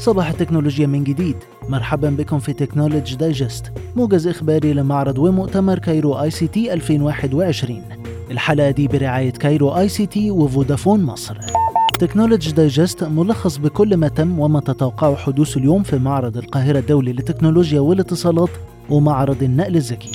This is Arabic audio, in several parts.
صباح التكنولوجيا من جديد. مرحبا بكم في Technology Digest موجز إخباري لمعرض ومؤتمر Cairo ICT 2021 الحلقة دي برعاية Cairo ICT وفودافون مصر. Technology Digest ملخص بكل ما تم وما تتوقع حدوث اليوم في معرض القاهرة الدولي للتكنولوجيا والاتصالات ومعرض النقل الذكي.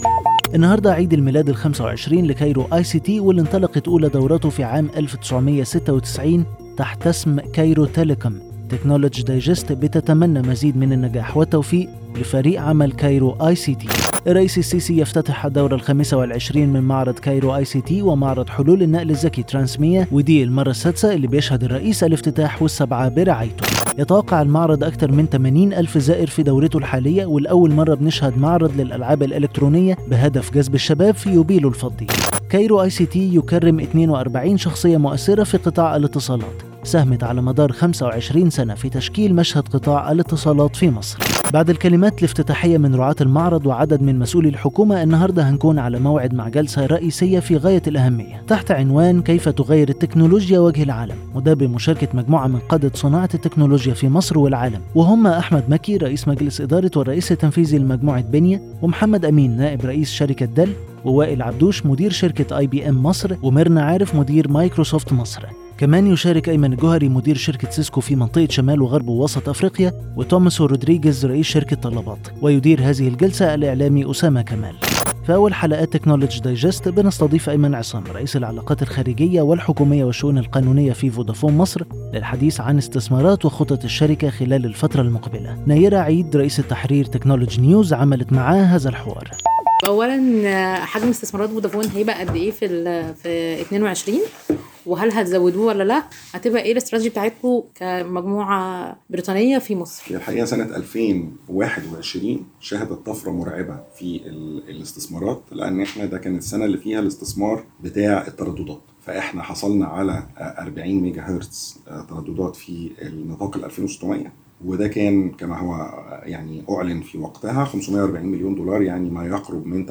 النهارده عيد الميلاد ال 25 ل Cairo ICT واللي انطلقت أولى دوراته في عام 1996 تحت اسم Cairo Telecom. Technology Digest بتتمنى مزيد من النجاح والتوفيق لفريق عمل Cairo ICT. الرئيس السيسي يفتتح الدورة الخامسة والعشرين من معرض Cairo ICT ومعرض حلول النقل الذكي TransMEA ودي المرة السادسة اللي بيشهد الرئيس الافتتاح والسابعة برعايته. يتوقع المعرض أكثر من 80 ألف زائر في دورته الحالية ولأول مرة بنشهد معرض للألعاب الإلكترونية بهدف جذب الشباب في يوبيله الفضي. Cairo ICT يكرم 42 شخصية مؤثرة في قطاع الاتصالات. ساهمت على مدار 25 سنة في تشكيل مشهد قطاع الاتصالات في مصر. بعد الكلمات الافتتاحية من رعاة المعرض وعدد من مسؤولي الحكومة النهاردة هنكون على موعد مع جلسة رئيسية في غاية الأهمية. تحت عنوان كيف تغير التكنولوجيا وجه العالم وده بمشاركة مجموعة من قادة صناعة التكنولوجيا في مصر والعالم. وهم أحمد مكي رئيس مجلس إدارة والرئيس التنفيذي لمجموعة بنية ومحمد أمين نائب رئيس شركة Dell ووائل عبدوش مدير شركة IBM مصر وميرنا عارف مدير مايكروسوفت مصر. كمان يشارك أيمن الجوهري مدير شركة سيسكو في منطقة شمال وغرب ووسط أفريقيا وتوماس رودريجيز رئيس شركة طلبات. ويدير هذه الجلسة الإعلامي أسامة كمال. في أول حلقات Technology Digest بنستضيف أيمن عصام رئيس العلاقات الخارجية والحكومية والشؤون القانونية في فودافون مصر للحديث عن استثمارات وخطط الشركة خلال الفترة المقبلة. نيرة عيد رئيس التحرير Technology News عملت معاه هذا الحوار. اولا حجم استثمارات فودافون هيبقى قد إيه في في 22 وهل هتزودوه ولا لا هتبقى إيه الاستراتيجي بتاعتكم كمجموعة بريطانية في مصر؟ الحقيقة سنة 2021 شهدت طفرة مرعبة في الاستثمارات لأن إحنا ده كانت السنة اللي فيها الاستثمار بتاع الترددات. فإحنا حصلنا على 40 ميجا هرتز ترددات في النطاق ال 2600 وده كان كما هو يعني أعلن في وقتها 540 مليون دولار يعني ما يقرب من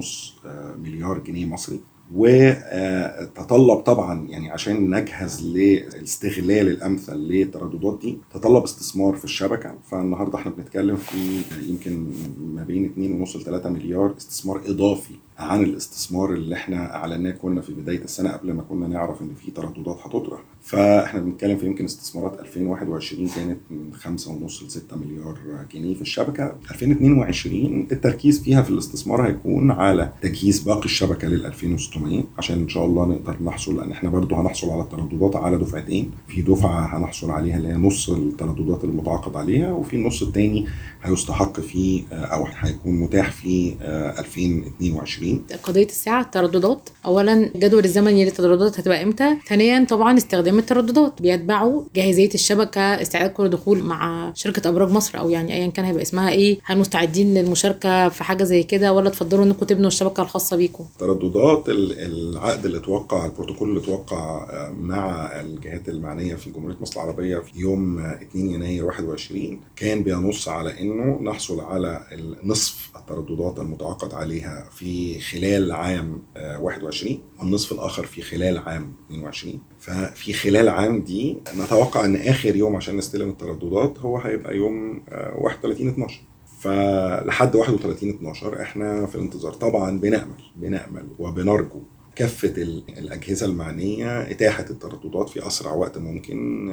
8.5 مليار جنيه مصري. وتطلب طبعا يعني عشان نجهز للاستغلال الأمثل للترددات دي تطلب استثمار في الشبكة. فالنهاردة إحنا بنتكلم في يمكن ما بين 2.5 ل 3 مليار استثمار إضافي. عن الاستثمار اللي إحنا اعلناه كنا في بداية السنة قبل ما كنا نعرف إن في ترددات هتطرح. فإحنا بنتكلم في يمكن استثمارات 2021 كانت من 5.5 ل 6 مليار جنيه في الشبكة. 2022 التركيز فيها في الاستثمار هيكون على تجهيز باقي الشبكة لل 2600 عشان إن شاء الله نقدر نحصل لأن إحنا برضو هنحصل على الترددات على دفعتين. في دفعة هنحصل عليها اللي هي نص الترددات المتعاقد عليها وفي النص الثاني هيستحق فيه أو هيكون متاح في 2022 قضية الساعة الترددات. اولا الجدول الزمني للترددات هتبقى إمتى؟ ثانيا طبعا استخدام الترددات. بيتبعوا جاهزية الشبكة استعداد كل دخول مع شركة أبراج مصر أو يعني ايا كان هيبقى اسمها إيه. هل مستعدين للمشاركة في حاجة زي كده ولا تفضلوا إنكم تبنوا الشبكة الخاصة بيكم؟ ترددات العقد اللي توقع البروتوكول اللي توقع مع الجهات المعنية في جمهورية مصر العربية في يوم 2 يناير 21 كان بينص على إنه نحصل على نصف الترددات المتعاقد عليها في خلال عام 21 والنصف الآخر في خلال عام 22 ففي خلال عام دي نتوقع إن آخر يوم عشان نستلم الترددات هو هيبقى يوم 31 12 فلحد 31 12 إحنا في الانتظار. طبعا بنأمل بنأمل وبنرجو كافة الأجهزة المعنية إتاحة الترددات في أسرع وقت ممكن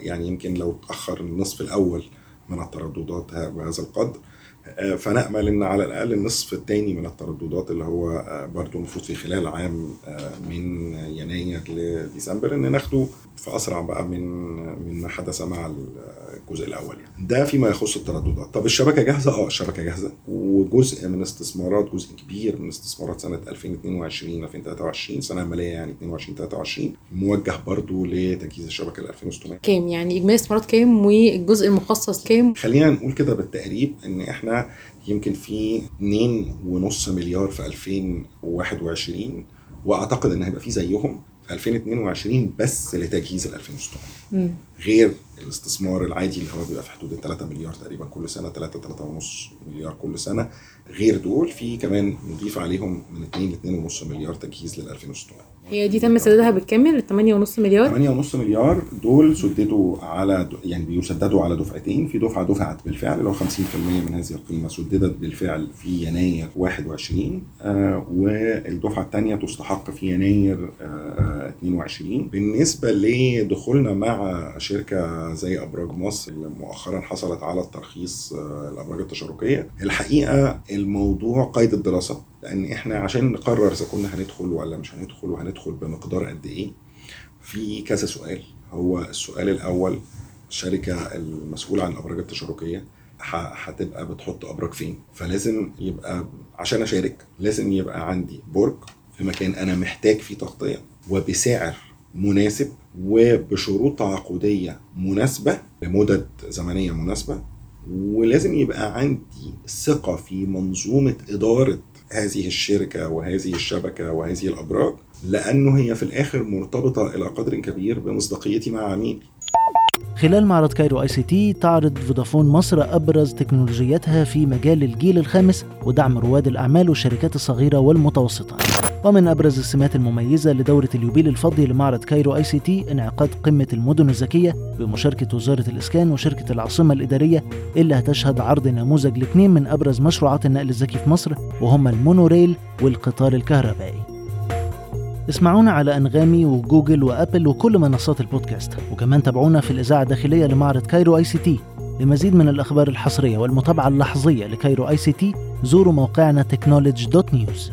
يعني يمكن لو تأخر النصف الأول من الترددات بهذا القدر. فنأمل إن على الأقل النصف الثاني من الترددات اللي هو برضو المفروض في خلال عام من يناير لديسمبر إن ناخده في أسرع بقى من من ما حدث مع الجزء الأول يعني. ده فيما يخص الترددات. طب الشبكة جاهزة؟ آه الشبكة جاهزة. وجزء من استثمارات جزء كبير من استثمارات سنة 2022 2023 سنة مالية يعني 22 23 موجه برضو لتجهيز الشبكة ل 2600 كام يعني؟ إجمالي استثمارات كام؟ والجزء المخصص كام؟ خلينا نقول كده بالتقريب إن إحنا يمكن في 2.5 مليار في 2021 وأعتقد إن هيبقى في زيهم في 2022 بس لتجهيز ال 2600 غير الاستثمار العادي اللي هو بيبقى في حدود 3 مليار تقريبا كل سنة 3 3.5 مليار كل سنة. غير دول في كمان نضيف عليهم من 2 ل 2.5 مليار تجهيز لل 2600 هي دي تم سدادها بالكامل ال 8.5 مليار. 8.5 مليار دول سددوا على يعني بيسددوا على دفعتين في دفعة دفعت بالفعل هو 50% من هذه القيمة سددت بالفعل في يناير 21 آه والدفعة الثانية تستحق في يناير آه 22 بالنسبة لدخولنا مع شركة زي أبراج مصر اللي مؤخرا حصلت على الترخيص آه الأبراج التشاركية الحقيقة الموضوع قيد الدراسة. لأن إحنا عشان نقرر إذا كنا هندخل ولا مش هندخل وهندخل بمقدار قد إيه في كذا سؤال. هو السؤال الأول الشركة المسؤولة عن الأبراج التشاركية هتبقى بتحط أبراج فين؟ فلازم يبقى عشان أشارك لازم يبقى عندي برج في مكان أنا محتاج فيه تغطية وبسعر مناسب وبشروط تعاقديه مناسبة بمدد زمنية مناسبة ولازم يبقى عندي ثقة في منظومة إدارة هذه الشركة وهذه الشبكة وهذه الأبراج لأنه هي في الآخر مرتبطة إلى قدر كبير بمصداقيتي مع عميلي خلال معرض Cairo ICT تعرض فودافون مصر أبرز تكنولوجياتها في مجال الجيل الخامس ودعم رواد الأعمال والشركات الصغيرة والمتوسطة. ومن أبرز السمات المميزة لدورة اليوبيل الفضي لمعرض Cairo ICT انعقاد قمة المدن الذكية بمشاركة وزارة الإسكان وشركة العاصمة الإدارية اللي هتشهد عرض نموذج لاثنين من أبرز مشروعات النقل الذكي في مصر وهما المونوريل والقطار الكهربائي. اسمعونا على أنغامي وجوجل وأبل وكل منصات البودكاست وكمان تابعونا في الإذاعة الداخلية لمعرض Cairo ICT لمزيد من الأخبار الحصرية والمتابعة اللحظية ل Cairo ICT زوروا موقعنا News